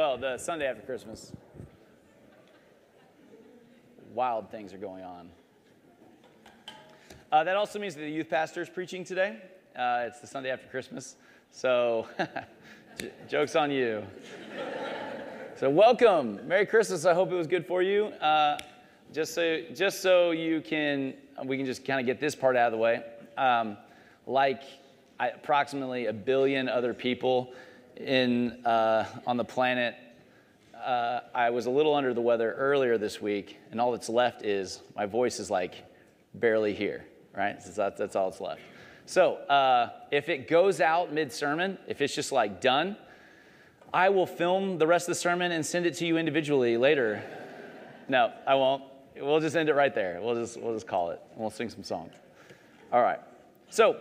Well, the Sunday after Christmas. Wild things are going on. Uh, that also means that the youth pastor is preaching today. Uh, it's the Sunday after Christmas. So, j- joke's on you. so, welcome. Merry Christmas. I hope it was good for you. Uh, just, so, just so you can, we can just kind of get this part out of the way. Um, like I, approximately a billion other people in, uh, on the planet, uh, I was a little under the weather earlier this week, and all that's left is my voice is like barely here, right? So that's, that's all that's left. So uh, if it goes out mid sermon, if it's just like done, I will film the rest of the sermon and send it to you individually later. No, I won't. We'll just end it right there. We'll just, we'll just call it. We'll sing some songs. All right. So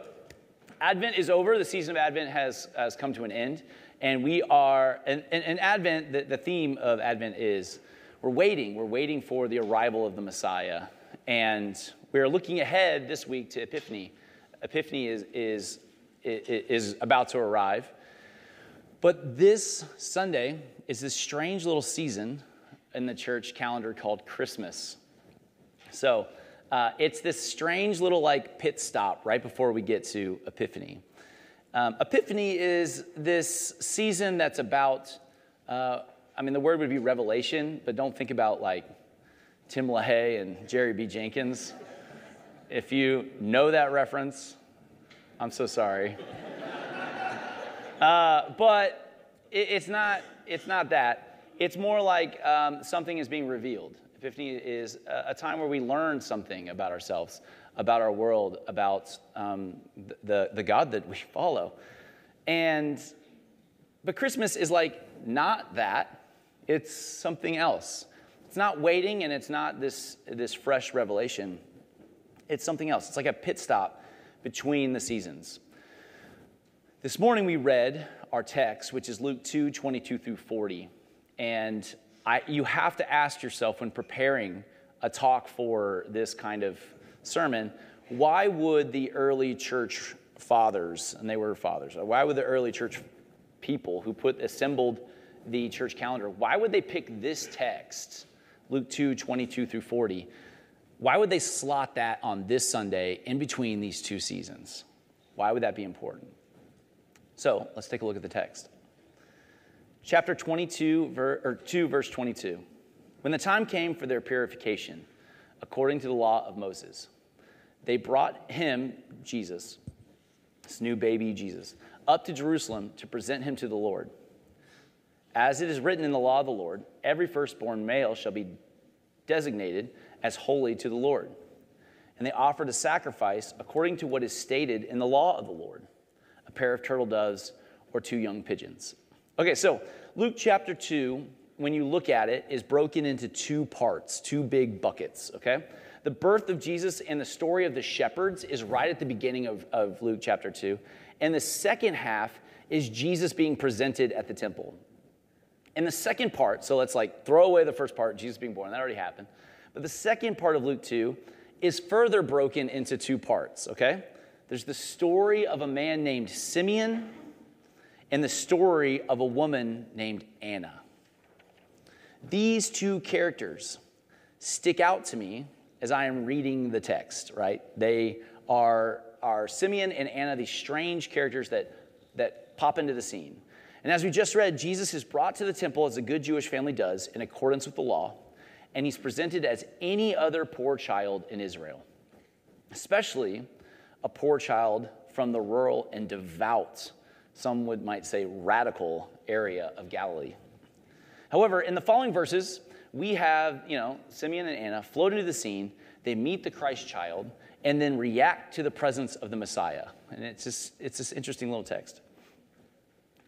Advent is over. The season of Advent has, has come to an end. And we are, and, and, and Advent, the, the theme of Advent is we're waiting. We're waiting for the arrival of the Messiah. And we're looking ahead this week to Epiphany. Epiphany is, is, is about to arrive. But this Sunday is this strange little season in the church calendar called Christmas. So uh, it's this strange little like pit stop right before we get to Epiphany. Um, Epiphany is this season that's about, uh, I mean, the word would be revelation, but don't think about like Tim LaHaye and Jerry B. Jenkins. If you know that reference, I'm so sorry. uh, but it, it's, not, it's not that. It's more like um, something is being revealed. Epiphany is a, a time where we learn something about ourselves about our world, about um, the, the God that we follow. And, but Christmas is like not that, it's something else. It's not waiting and it's not this, this fresh revelation. It's something else. It's like a pit stop between the seasons. This morning we read our text, which is Luke 2 22 through 40. And I, you have to ask yourself when preparing a talk for this kind of sermon, why would the early church fathers, and they were fathers, uh, why would the early church people who put assembled the church calendar, why would they pick this text, Luke 2, 22 through 40? Why would they slot that on this Sunday in between these two seasons? Why would that be important? So let's take a look at the text. Chapter 22, or 2, verse 22. When the time came for their purification, according to the law of Moses. They brought him, Jesus, this new baby Jesus, up to Jerusalem to present him to the Lord. As it is written in the law of the Lord, every firstborn male shall be designated as holy to the Lord. And they offered a sacrifice according to what is stated in the law of the Lord a pair of turtle doves or two young pigeons. Okay, so Luke chapter 2 when you look at it, is broken into two parts, two big buckets, okay? The birth of Jesus and the story of the shepherds is right at the beginning of, of Luke chapter 2. And the second half is Jesus being presented at the temple. And the second part, so let's like throw away the first part, Jesus being born, that already happened. But the second part of Luke 2 is further broken into two parts, okay? There's the story of a man named Simeon and the story of a woman named Anna. These two characters stick out to me as I am reading the text, right? They are, are Simeon and Anna, these strange characters that, that pop into the scene. And as we just read, Jesus is brought to the temple as a good Jewish family does in accordance with the law, and he's presented as any other poor child in Israel, especially a poor child from the rural and devout, some would might say radical area of Galilee. However, in the following verses, we have, you know, Simeon and Anna float into the scene. They meet the Christ child and then react to the presence of the Messiah. And it's just, it's this interesting little text.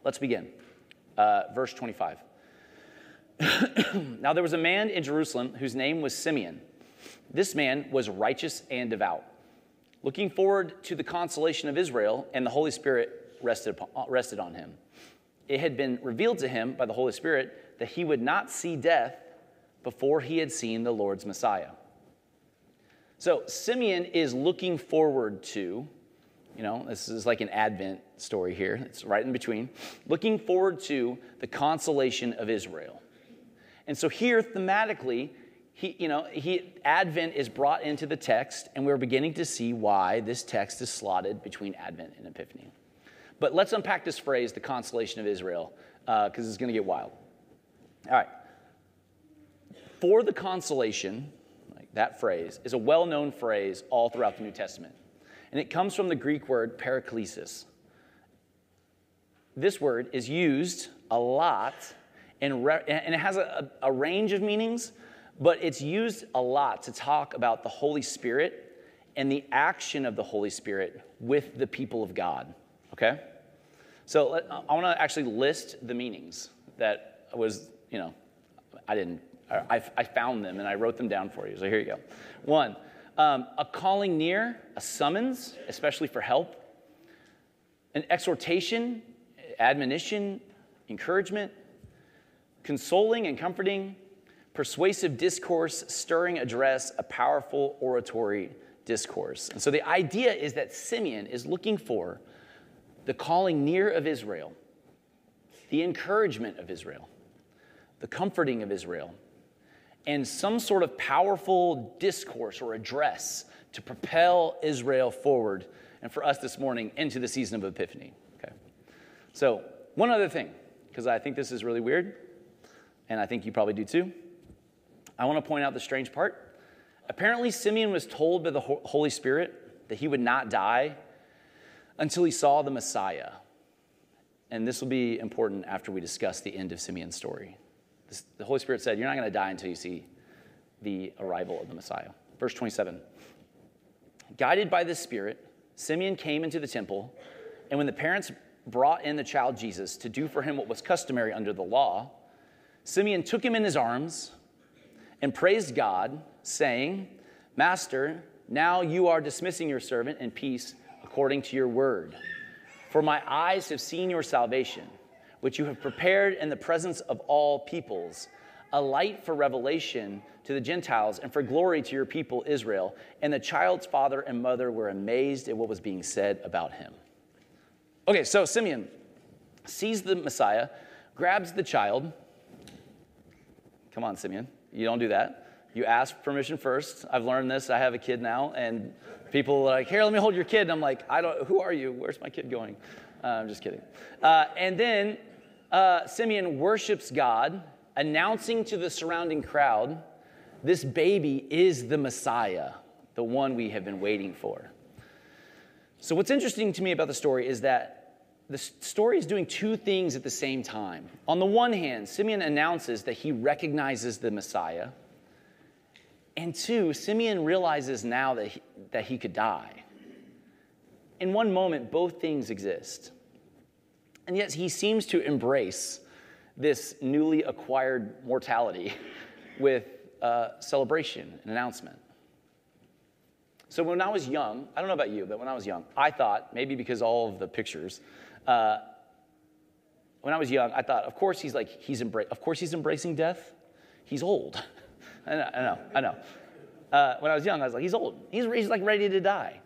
Let's begin. Uh, verse 25. now there was a man in Jerusalem whose name was Simeon. This man was righteous and devout, looking forward to the consolation of Israel, and the Holy Spirit rested, upon, rested on him. It had been revealed to him by the Holy Spirit that he would not see death before he had seen the Lord's Messiah. So Simeon is looking forward to, you know, this is like an Advent story here. It's right in between. Looking forward to the consolation of Israel. And so here, thematically, he, you know, he, Advent is brought into the text, and we're beginning to see why this text is slotted between Advent and Epiphany. But let's unpack this phrase, the consolation of Israel, because uh, it's going to get wild. All right. For the consolation, like that phrase, is a well known phrase all throughout the New Testament. And it comes from the Greek word paraklesis. This word is used a lot, and, re- and it has a, a range of meanings, but it's used a lot to talk about the Holy Spirit and the action of the Holy Spirit with the people of God. Okay? So I want to actually list the meanings that was, you know, I didn't, I, I found them and I wrote them down for you. So here you go. One, um, a calling near, a summons, especially for help, an exhortation, admonition, encouragement, consoling and comforting, persuasive discourse, stirring address, a powerful oratory discourse. And so the idea is that Simeon is looking for the calling near of Israel, the encouragement of Israel, the comforting of Israel, and some sort of powerful discourse or address to propel Israel forward and for us this morning into the season of Epiphany. Okay. So, one other thing, because I think this is really weird, and I think you probably do too. I want to point out the strange part. Apparently, Simeon was told by the Holy Spirit that he would not die until he saw the Messiah. And this will be important after we discuss the end of Simeon's story. The Holy Spirit said, You're not going to die until you see the arrival of the Messiah. Verse 27 Guided by the Spirit, Simeon came into the temple, and when the parents brought in the child Jesus to do for him what was customary under the law, Simeon took him in his arms and praised God, saying, Master, now you are dismissing your servant in peace according to your word. For my eyes have seen your salvation, which you have prepared in the presence of all peoples, a light for revelation to the Gentiles and for glory to your people Israel. And the child's father and mother were amazed at what was being said about him. Okay, so Simeon sees the Messiah, grabs the child. Come on, Simeon, you don't do that. You ask permission first. I've learned this. I have a kid now, and People are like, here, let me hold your kid. And I'm like, I don't, who are you? Where's my kid going? Uh, I'm just kidding. Uh, and then uh, Simeon worships God, announcing to the surrounding crowd, this baby is the Messiah, the one we have been waiting for. So, what's interesting to me about the story is that the story is doing two things at the same time. On the one hand, Simeon announces that he recognizes the Messiah. And two, Simeon realizes now that he, that he could die. In one moment, both things exist. And yet he seems to embrace this newly acquired mortality with uh, celebration and announcement. So when I was young, I don't know about you, but when I was young, I thought, maybe because all of the pictures, uh, when I was young, I thought, of course he's like, he's embra- of course he's embracing death. He's old. I know, I know, I know. Uh, when I was young, I was like, he's old. He's, he's like ready to die.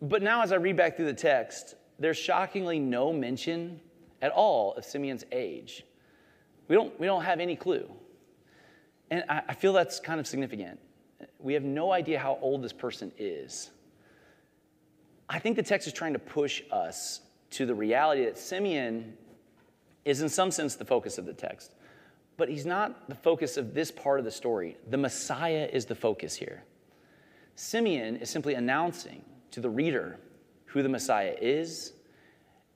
But now, as I read back through the text, there's shockingly no mention at all of Simeon's age. We don't, we don't have any clue. And I, I feel that's kind of significant. We have no idea how old this person is. I think the text is trying to push us to the reality that Simeon is, in some sense, the focus of the text. But he's not the focus of this part of the story. The Messiah is the focus here. Simeon is simply announcing to the reader who the Messiah is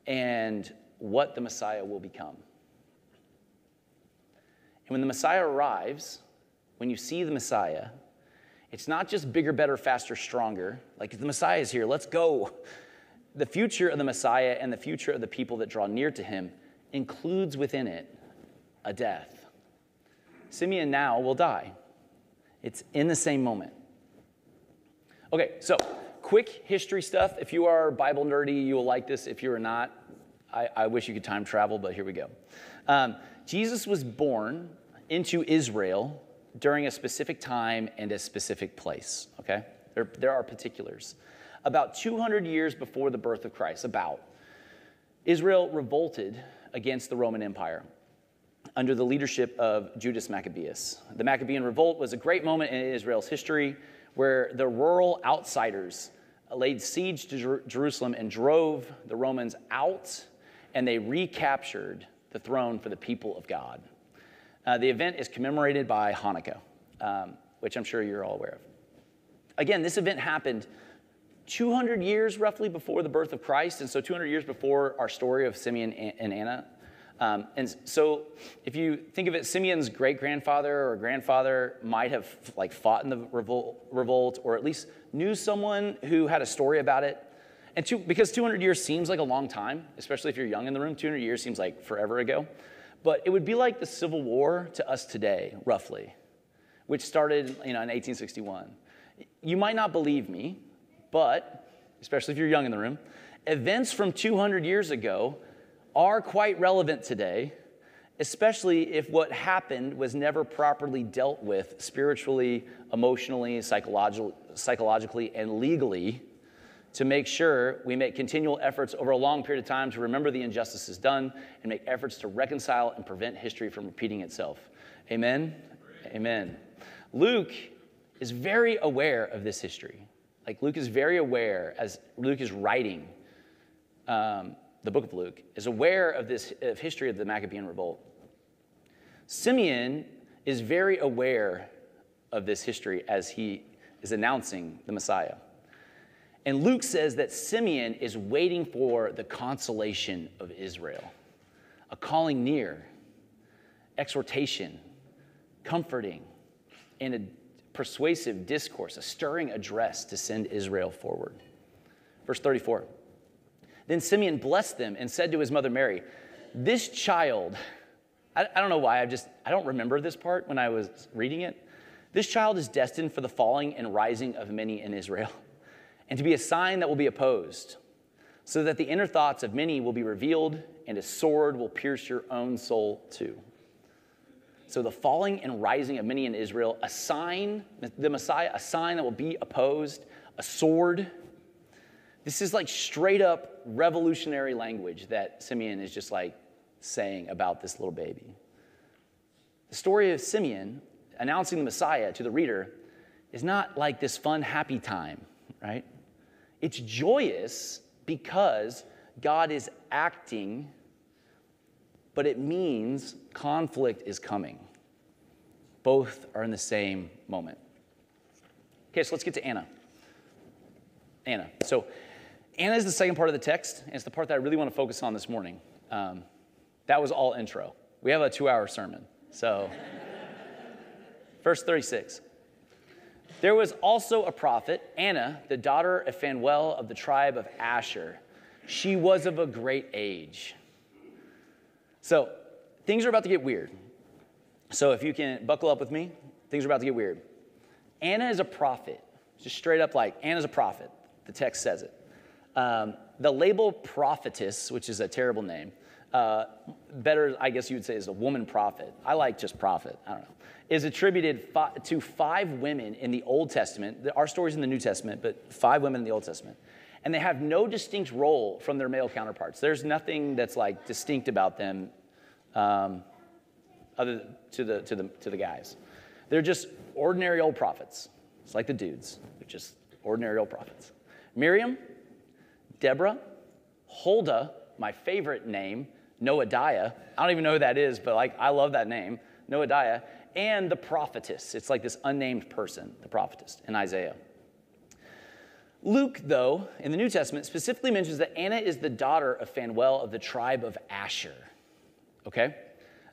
and what the Messiah will become. And when the Messiah arrives, when you see the Messiah, it's not just bigger, better, faster, stronger. Like the Messiah is here, let's go. The future of the Messiah and the future of the people that draw near to him includes within it a death. Simeon now will die. It's in the same moment. Okay, so quick history stuff. If you are Bible nerdy, you will like this. If you are not, I, I wish you could time travel, but here we go. Um, Jesus was born into Israel during a specific time and a specific place, okay? There, there are particulars. about 200 years before the birth of Christ, about, Israel revolted against the Roman Empire under the leadership of Judas Maccabeus. The Maccabean revolt was a great moment in Israel's history where the rural outsiders laid siege to Jer- Jerusalem and drove the Romans out, and they recaptured the throne for the people of God. Uh, the event is commemorated by Hanukkah, um, which I'm sure you're all aware of. Again, this event happened 200 years roughly before the birth of Christ, and so 200 years before our story of Simeon and Anna. Um, and so, if you think of it, Simeon's great grandfather or grandfather might have like fought in the revolt, revolt, or at least knew someone who had a story about it. And two, because 200 years seems like a long time, especially if you're young in the room, 200 years seems like forever ago. But it would be like the Civil War to us today, roughly, which started you know, in 1861. You might not believe me, but especially if you're young in the room, events from 200 years ago are quite relevant today, especially if what happened was never properly dealt with spiritually, emotionally, psychologi- psychologically, and legally to make sure we make continual efforts over a long period of time to remember the injustices done and make efforts to reconcile and prevent history from repeating itself. Amen? Amen. Luke is very aware of this history. Like Luke is very aware, as Luke is writing, um, the book of Luke, is aware of this of history of the Maccabean revolt. Simeon is very aware of this history as he is announcing the Messiah. And Luke says that Simeon is waiting for the consolation of Israel, a calling near, exhortation, comforting, and a persuasive discourse, a stirring address to send Israel forward. Verse 34. Then Simeon blessed them and said to his mother Mary, This child, I, I, don't know why, I just, I don't remember this part when I was reading it. This child is destined for the falling and rising of many in Israel, and to be a sign that will be opposed, so that the inner thoughts of many will be revealed, and a sword will pierce your own soul too. So the falling and rising of many in Israel, a sign, the Messiah, a sign that will be opposed, a sword this is like straight up revolutionary language that Simeon is just like saying about this little baby. The story of Simeon announcing the Messiah to the reader is not like this fun, happy time, right? It's joyous because God is acting, but it means conflict is coming. Both are in the same moment. Okay, so let's get to Anna. Anna. So Anna is the second part of the text, and it's the part that I really want to focus on this morning. Um, that was all intro. We have a two hour sermon. So, verse 36. There was also a prophet, Anna, the daughter of Phanuel of the tribe of Asher. She was of a great age. So, things are about to get weird. So, if you can buckle up with me, things are about to get weird. Anna is a prophet. Just straight up like, Anna's a prophet. The text says it. Um, the label prophetess, which is a terrible name, uh, better, I guess you would say, is a woman prophet. I like just prophet. I don't know. Is attributed fi- to five women in the Old Testament. Our story's in the New Testament, but five women in the Old Testament. And they have no distinct role from their male counterparts. There's nothing that's like distinct about them um, other to the, to, the, to the guys. They're just ordinary old prophets. It's like the dudes. They're just ordinary old prophets. Miriam, Deborah, Huldah, my favorite name, Noadiah. I don't even know who that is, but like I love that name, Noadiah, and the prophetess. It's like this unnamed person, the prophetess in Isaiah. Luke, though, in the New Testament, specifically mentions that Anna is the daughter of Phanuel of the tribe of Asher. Okay?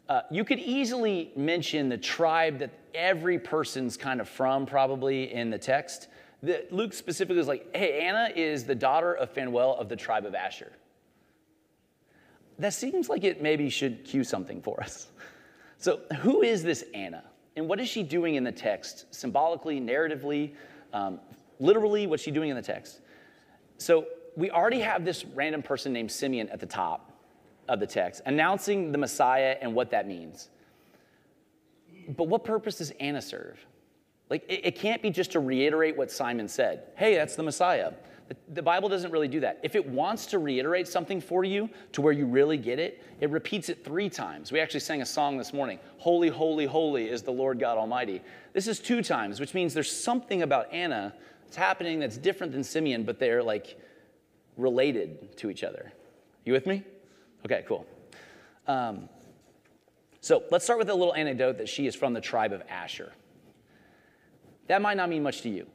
Uh, you could easily mention the tribe that every person's kind of from, probably in the text that Luke specifically is like, hey, Anna is the daughter of Phanuel of the tribe of Asher. That seems like it maybe should cue something for us. So, who is this Anna? And what is she doing in the text, symbolically, narratively, um, literally, what's she doing in the text? So, we already have this random person named Simeon at the top of the text, announcing the Messiah and what that means. But what purpose does Anna serve? Like, it, it, can't be just to reiterate what Simon said. Hey, that's the Messiah. The Bible doesn't really do that. If it wants to reiterate something for you to where you really get it, it repeats it three times. We actually sang a song this morning Holy, holy, holy is the Lord God Almighty. This is two times, which means there's something about Anna that's happening that's different than Simeon, but they're like related to each other. You with me? Okay, cool. Um, so let's start with a little anecdote that she is from the tribe of Asher. That might not mean much to you.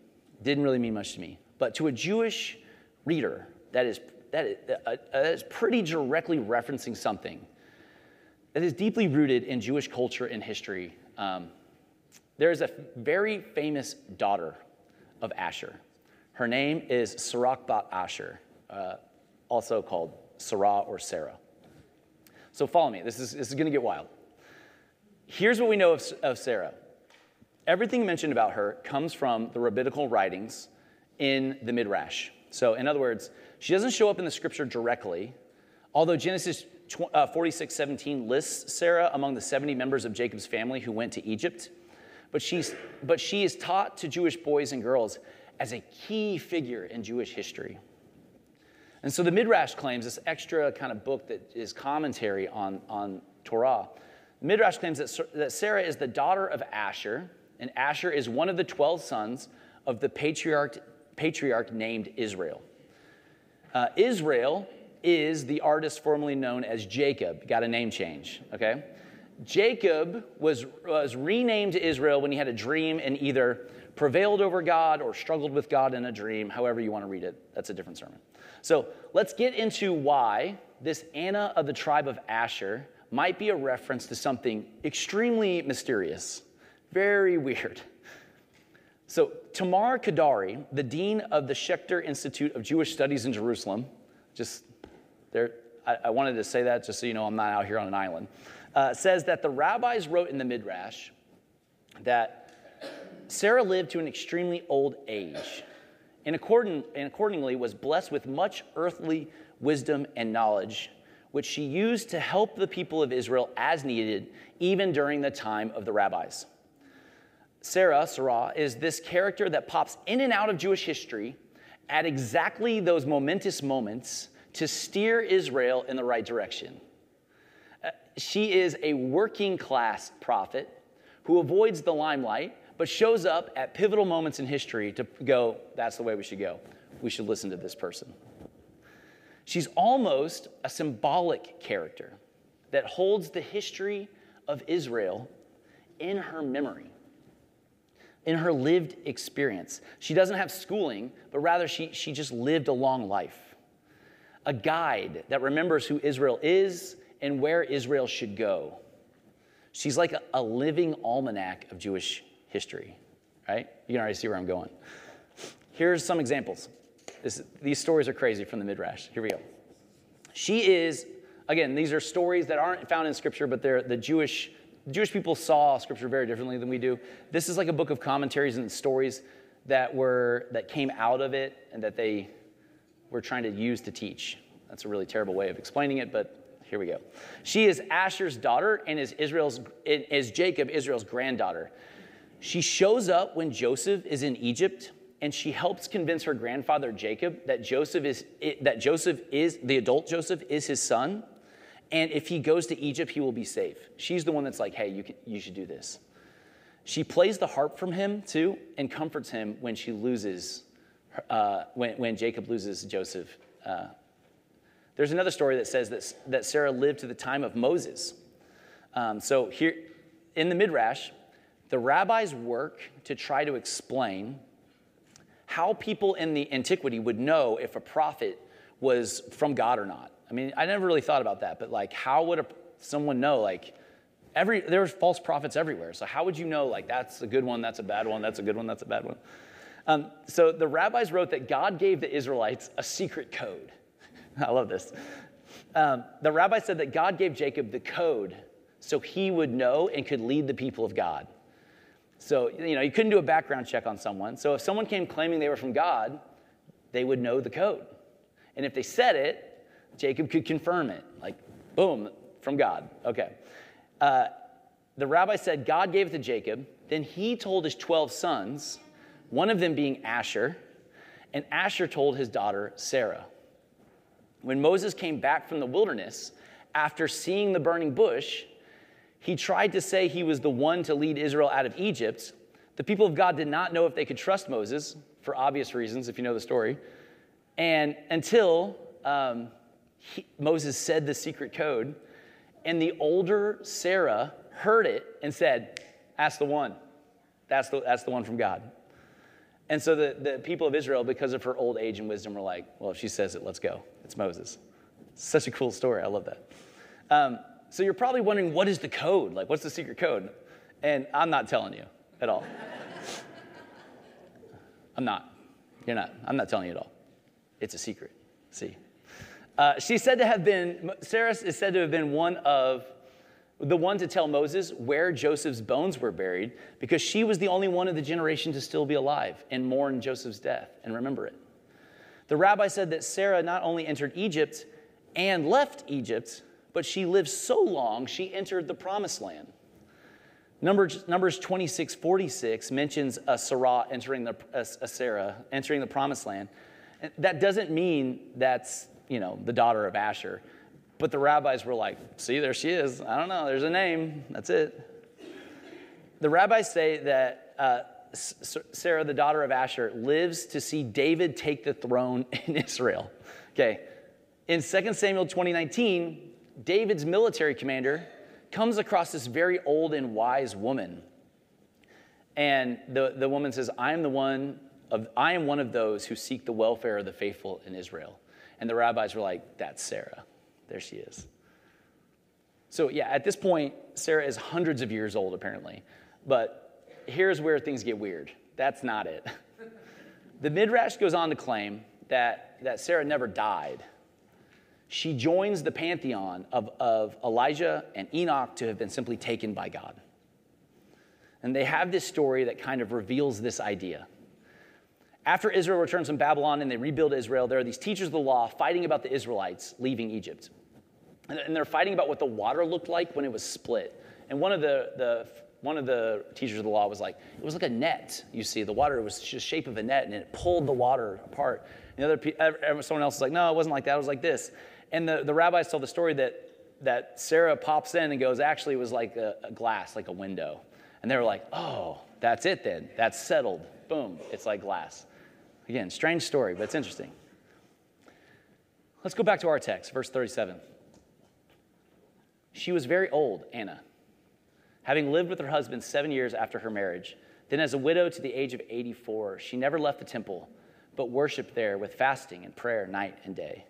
Didn't really mean much to me. But to a Jewish reader, that is, that is, uh, that is pretty directly referencing something that is deeply rooted in Jewish culture and history. Um, there is a very famous daughter of Asher. Her name is Serach Bat Asher, uh, also called Sarah or Sarah. So follow me. This is, this is going to get wild. Here's what we know of, of Sarah. Everything mentioned about her comes from the rabbinical writings in the Midrash. So, in other words, she doesn't show up in the scripture directly, although Genesis uh, 46 17 lists Sarah among the 70 members of Jacob's family who went to Egypt. But, she's, but she is taught to Jewish boys and girls as a key figure in Jewish history. And so the Midrash claims, this extra kind of book that is commentary on, on Torah, Midrash claims that, that Sarah is the daughter of Asher, and Asher is one of the 12 sons of the patriarch, patriarch named Israel. Uh, Israel is the artist formerly known as Jacob. Got a name change, okay? Jacob was, was renamed Israel when he had a dream and either prevailed over God or struggled with God in a dream, however you want to read it. That's a different sermon. So let's get into why this Anna of the tribe of Asher might be a reference to something extremely mysterious, very weird. So, Tamar Kadari, the dean of the Schechter Institute of Jewish Studies in Jerusalem, just there, I, I wanted to say that just so you know I'm not out here on an island, uh, says that the rabbis wrote in the Midrash that Sarah lived to an extremely old age and, according, and accordingly was blessed with much earthly wisdom and knowledge which she used to help the people of Israel as needed, even during the time of the rabbis. Sarah, Sarah, is this character that pops in and out of Jewish history at exactly those momentous moments to steer Israel in the right direction. Uh, she is a working class prophet who avoids the limelight, but shows up at pivotal moments in history to go, that's the way we should go. We should listen to this person. She's almost a symbolic character that holds the history of Israel in her memory, in her lived experience. She doesn't have schooling, but rather she, she just lived a long life. A guide that remembers who Israel is and where Israel should go. She's like a, a living almanac of Jewish history, right? You can already see where I'm going. Here's some examples. This, these stories are crazy from the Midrash. Here we go. She is, again, these are stories that aren't found in Scripture, but they're the Jewish. Jewish people saw Scripture very differently than we do. This is like a book of commentaries and stories that were that came out of it and that they were trying to use to teach. That's a really terrible way of explaining it, but here we go. She is Asher's daughter and is Israel's is Jacob Israel's granddaughter. She shows up when Joseph is in Egypt and she helps convince her grandfather Jacob that Joseph is that Joseph is the adult Joseph is his son, and if he goes to Egypt, he will be safe. She's the one that's like, "Hey, you can, you should do this." She plays the harp from him too, and comforts him when she loses, uh, when when Jacob loses Joseph. Uh, there's another story that says that that Sarah lived to the time of Moses. Um, so here, in the midrash, the rabbis work to try to explain how people in the antiquity would know if a prophet was from God or not. I mean, I never really thought about that, but like, how would a, someone know? Like, every there's false prophets everywhere. So how would you know? Like, that's a good one, that's a bad one, that's a good one, that's a bad one. Um, so the rabbis wrote that God gave the Israelites a secret code. I love this. Um, the rabbi said that God gave Jacob the code so he would know and could lead the people of God. So, you know, you couldn't do a background check on someone. So if someone came claiming they were from God, they would know the code. And if they said it, Jacob could confirm it. Like, boom, from God. Okay. Uh, the rabbi said God gave it to Jacob. Then he told his 12 sons, one of them being Asher, and Asher told his daughter Sarah. When Moses came back from the wilderness after seeing the burning bush, he tried to say he was the one to lead Israel out of Egypt. The people of God did not know if they could trust Moses, for obvious reasons, if you know the story. And until um, he, Moses said the secret code, and the older Sarah heard it and said, That's the one. That's the, that's the one from God. And so the, the people of Israel, because of her old age and wisdom, were like, Well, if she says it, let's go. It's Moses. Such a cool story. I love that. Um, so you're probably wondering, what is the code? Like, what's the secret code? And I'm not telling you at all. I'm not. You're not. I'm not telling you at all. It's a secret. See? Uh, she's said to have been, Sarah is said to have been one of the one to tell Moses where Joseph's bones were buried because she was the only one of the generation to still be alive and mourn Joseph's death and remember it. The rabbi said that Sarah not only entered Egypt and left Egypt, but she lived so long she entered the promised land. Numbers, Numbers 26, 46 mentions a Sarah entering the, a Sarah entering the promised land. That doesn't mean that's, you know, the daughter of Asher. But the rabbis were like, see, there she is. I don't know, there's a name. That's it. The rabbis say that uh, Sarah, the daughter of Asher, lives to see David take the throne in Israel. Okay. In 2 Samuel 2019, David's military commander comes across this very old and wise woman. And the, the woman says, I am the one of, I am one of those who seek the welfare of the faithful in Israel. And the rabbis were like, that's Sarah. There she is. So, yeah, at this point, Sarah is hundreds of years old, apparently. But here's where things get weird. That's not it. The Midrash goes on to claim that, that Sarah never died. She joins the pantheon of, of Elijah and Enoch to have been simply taken by God. And they have this story that kind of reveals this idea. After Israel returns from Babylon and they rebuild Israel, there are these teachers of the law fighting about the Israelites leaving Egypt. And they're fighting about what the water looked like when it was split. And one of the, the, one of the teachers of the law was like, it was like a net, you see. The water was just shape of a net and it pulled the water apart. And the other, someone else was like, no, it wasn't like that, it was like this. And the, the rabbis tell the story that, that Sarah pops in and goes, actually, it was like a, a glass, like a window. And they were like, oh, that's it then. That's settled. Boom, it's like glass. Again, strange story, but it's interesting. Let's go back to our text, verse 37. She was very old, Anna, having lived with her husband seven years after her marriage. Then, as a widow to the age of 84, she never left the temple, but worshiped there with fasting and prayer night and day.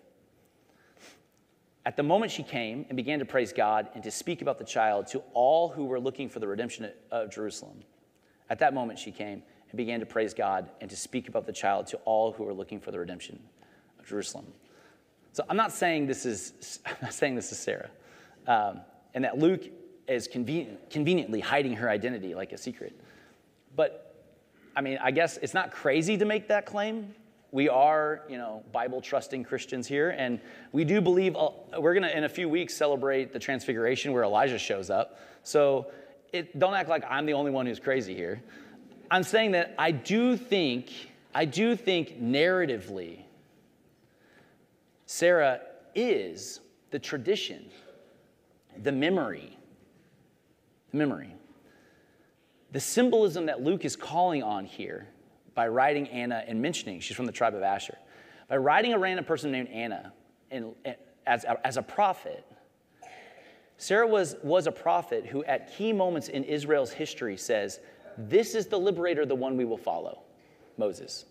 At the moment she came and began to praise God and to speak about the child to all who were looking for the redemption of Jerusalem. At that moment she came and began to praise God and to speak about the child to all who were looking for the redemption of Jerusalem. So I'm not saying this is I'm not saying this is Sarah, um, and that Luke is convenient, conveniently hiding her identity like a secret. But I mean, I guess it's not crazy to make that claim. We are, you know, Bible trusting Christians here, and we do believe uh, we're going to in a few weeks celebrate the Transfiguration where Elijah shows up. So it, don't act like I'm the only one who's crazy here. I'm saying that I do think, I do think narratively, Sarah is the tradition, the memory, the memory. The symbolism that Luke is calling on here by writing Anna and mentioning she's from the tribe of Asher, by writing a random person named Anna in, as, as a prophet, Sarah was, was a prophet who, at key moments in Israel's history, says, this is the liberator, the one we will follow Moses.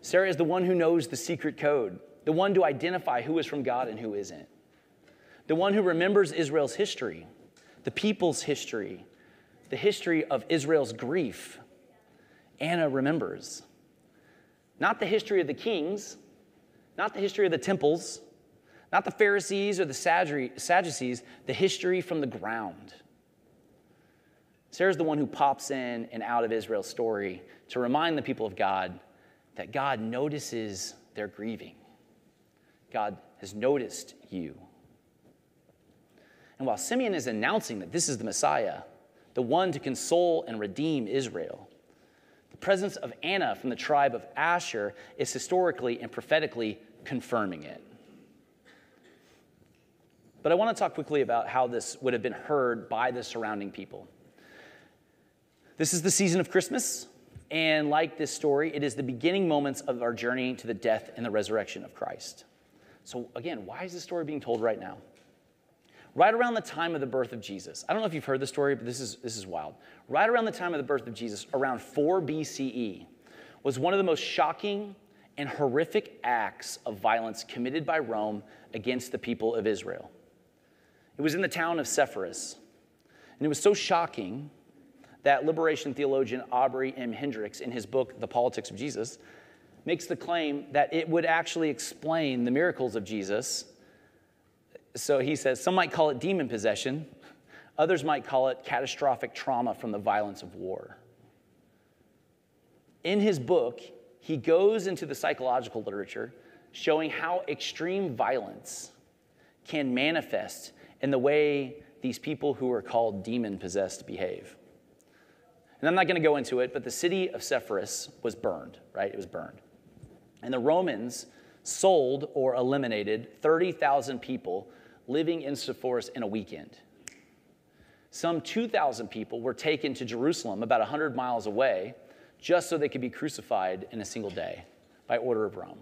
Sarah is the one who knows the secret code, the one to identify who is from God and who isn't, the one who remembers Israel's history, the people's history, the history of Israel's grief. Anna remembers. Not the history of the kings, not the history of the temples, not the Pharisees or the Sadducees, the history from the ground. Sarah's the one who pops in and out of Israel's story to remind the people of God that God notices their grieving. God has noticed you. And while Simeon is announcing that this is the Messiah, the one to console and redeem Israel, the presence of Anna from the tribe of Asher is historically and prophetically confirming it. But I want to talk quickly about how this would have been heard by the surrounding people. This is the season of Christmas, and like this story, it is the beginning moments of our journey to the death and the resurrection of Christ. So, again, why is this story being told right now? Right around the time of the birth of Jesus. I don't know if you've heard the story, but this is, this is wild. Right around the time of the birth of Jesus, around 4 BCE, was one of the most shocking and horrific acts of violence committed by Rome against the people of Israel. It was in the town of Sepphoris. And it was so shocking that liberation theologian Obery M. Hendricks, in his book, The Politics of Jesus, makes the claim that it would actually explain the miracles of Jesus. So he says some might call it demon possession, others might call it catastrophic trauma from the violence of war. In his book, he goes into the psychological literature showing how extreme violence can manifest in the way these people who are called demon possessed behave. And I'm not going to go into it, but the city of Sepphoris was burned, right? It was burned. And the Romans sold or eliminated 30,000 people living in Sepphoris in a weekend. Some 2,000 people were taken to Jerusalem, about 100 miles away, just so they could be crucified in a single day by order of Rome.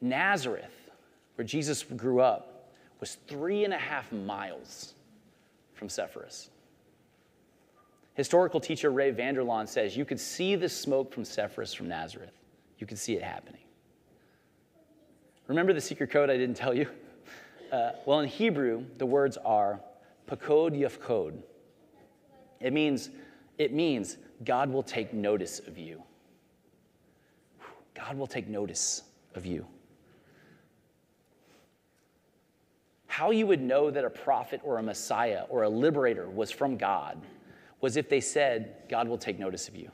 Nazareth, where Jesus grew up, was three and a half miles from Sepphoris. Historical teacher Ray Vander Laan says you could see the smoke from Sepphoris from Nazareth. You could see it happening. Remember the secret code I didn't tell you? Uh, well, in Hebrew, the words are pakod yafkod. It means, it means God will take notice of you. God will take notice of you. How you would know that a prophet or a Messiah or a liberator was from God was if they said, God will take notice of you.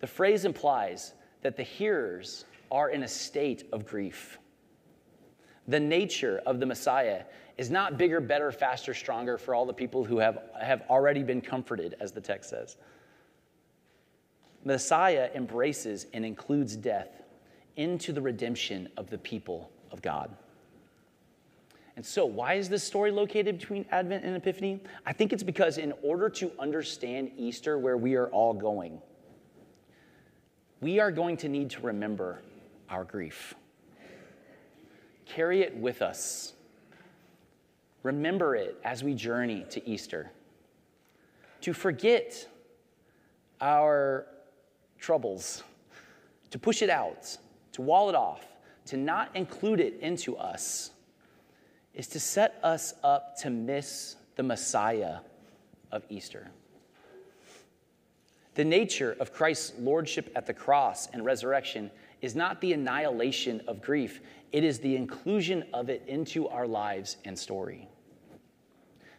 The phrase implies that the hearers are in a state of grief. The nature of the Messiah is not bigger, better, faster, stronger for all the people who have, have already been comforted, as the text says. Messiah embraces and includes death into the redemption of the people of God. And so, why is this story located between Advent and Epiphany? I think it's because, in order to understand Easter, where we are all going, we are going to need to remember our grief. Carry it with us. Remember it as we journey to Easter. To forget our troubles, to push it out, to wall it off, to not include it into us is to set us up to miss the Messiah of Easter. The nature of Christ's lordship at the cross and resurrection is not the annihilation of grief, it is the inclusion of it into our lives and story.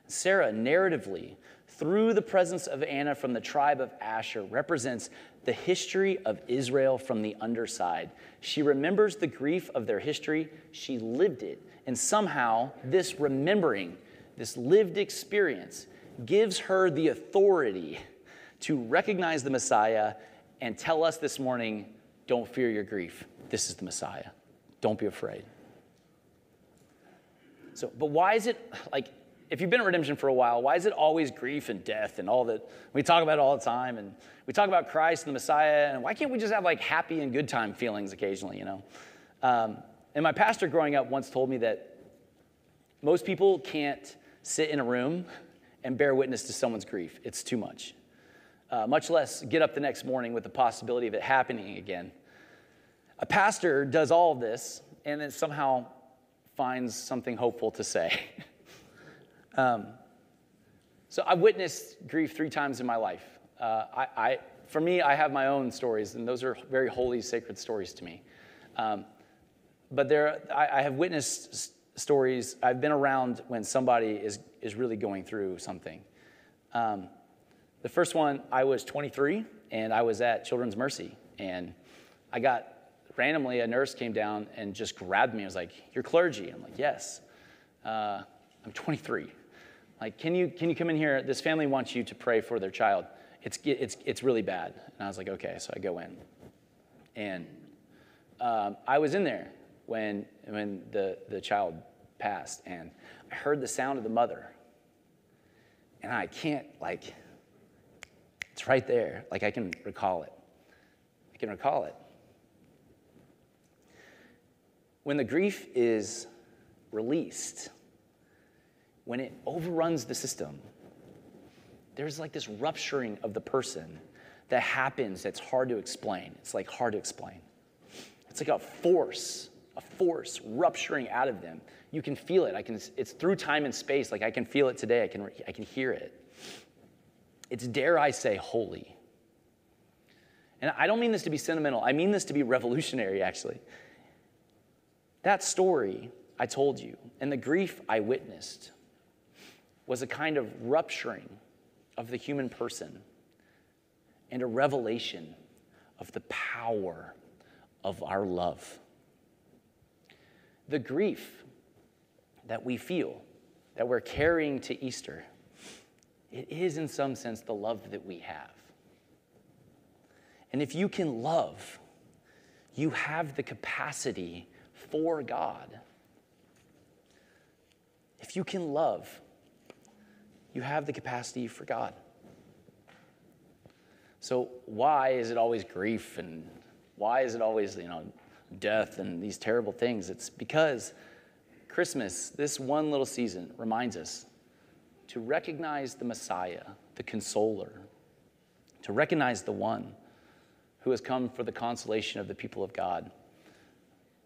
Sarah, narratively, through the presence of Anna from the tribe of Asher, represents the history of Israel from the underside. She remembers the grief of their history, she lived it, and somehow, this remembering, this lived experience, gives her the authority to recognize the Messiah and tell us this morning don't fear your grief. This is the Messiah. Don't be afraid. So, but why is it like, if you've been at Redemption for a while, why is it always grief and death and all that? We talk about it all the time, and we talk about Christ and the Messiah, and why can't we just have like happy and good time feelings occasionally, you know? Um, and my pastor growing up once told me that most people can't sit in a room and bear witness to someone's grief. It's too much. Uh, much less get up the next morning with the possibility of it happening again. A pastor does all of this and then somehow finds something hopeful to say. um, so I've witnessed grief three times in my life. Uh, I, I, for me, I have my own stories, and those are very holy, sacred stories to me. Um, but there, I, I have witnessed stories. I've been around when somebody is, is really going through something. Um, the first one, I was 23 and I was at Children's Mercy. And I got randomly, a nurse came down and just grabbed me. I was like, You're clergy? I'm like, Yes. Uh, I'm 23. Like, can you, can you come in here? This family wants you to pray for their child. it's, it's, it's really bad. And I was like, okay. So I go in. And um, I was in there when, when the, the child passed, and I heard the sound of the mother. And I can't, like, it's right there. Like, I can recall it. I can recall it. When the grief is released, when it overruns the system, there's like this rupturing of the person that happens that's hard to explain. It's like hard to explain. It's like a force, force rupturing out of them. You can feel it. I can, it's through time and space. Like I can feel it today. I can, I can hear it. It's, dare I say, holy. And I don't mean this to be sentimental, I mean this to be revolutionary, actually. That story I told you and the grief I witnessed was a kind of rupturing of the human person and a revelation of the power of our love. The grief that we feel, that we're carrying to Easter, it is in some sense the love that we have. And if you can love, you have the capacity for God. If you can love, you have the capacity for God. So, why is it always grief and why is it always, you know, death and these terrible things? It's because Christmas, this one little season, reminds us to recognize the Messiah, the consoler, to recognize the one who has come for the consolation of the people of God.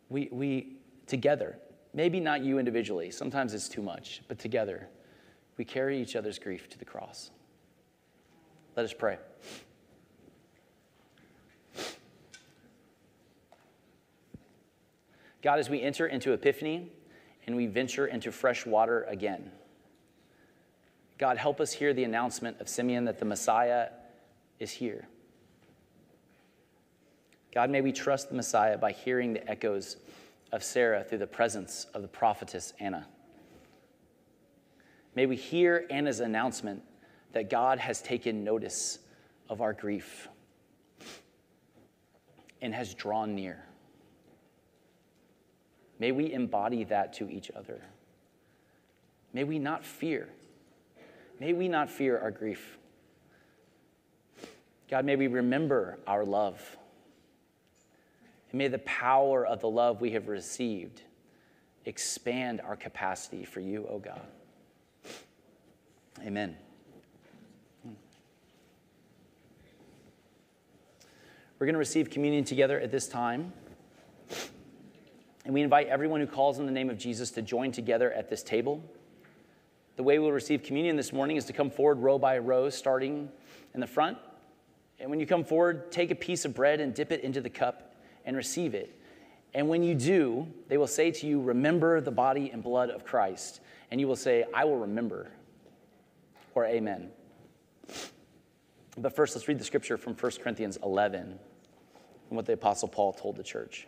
We, we together, maybe not you individually, sometimes it's too much, but together, we carry each other's grief to the cross. Let us pray. God, as we enter into Epiphany and we venture into fresh water again, God, help us hear the announcement of Simeon that the Messiah is here. God, may we trust the Messiah by hearing the echoes of Serach through the presence of the prophetess Anna. May we hear Anna's announcement that God has taken notice of our grief and has drawn near. May we embody that to each other. May we not fear. May we not fear our grief. God, may we remember our love. And may the power of the love we have received expand our capacity for you, O oh God. Amen. We're going to receive communion together at this time. And we invite everyone who calls on the name of Jesus to join together at this table. The way we'll receive communion this morning is to come forward row by row, starting in the front. And when you come forward, take a piece of bread and dip it into the cup and receive it. And when you do, they will say to you, Remember the body and blood of Christ. And you will say, I will remember or amen. But first, let's read the scripture from 1 Corinthians 11 and what the Apostle Paul told the church.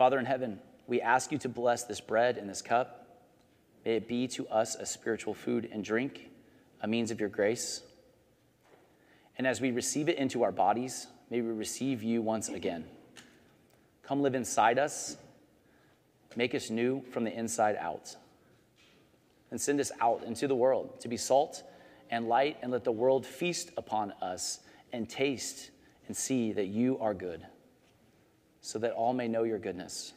Father in heaven, we ask you to bless this bread and this cup. May it be to us a spiritual food and drink, a means of your grace. And as we receive it into our bodies, may we receive you once again. Come live inside us Make us new from the inside out. And send us out into the world to be salt and light, and let the world feast upon us and taste and see that you are good, so that all may know your goodness.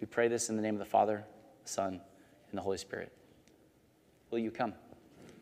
We pray this in the name of the Father, the Son, and the Holy Spirit. Will you come?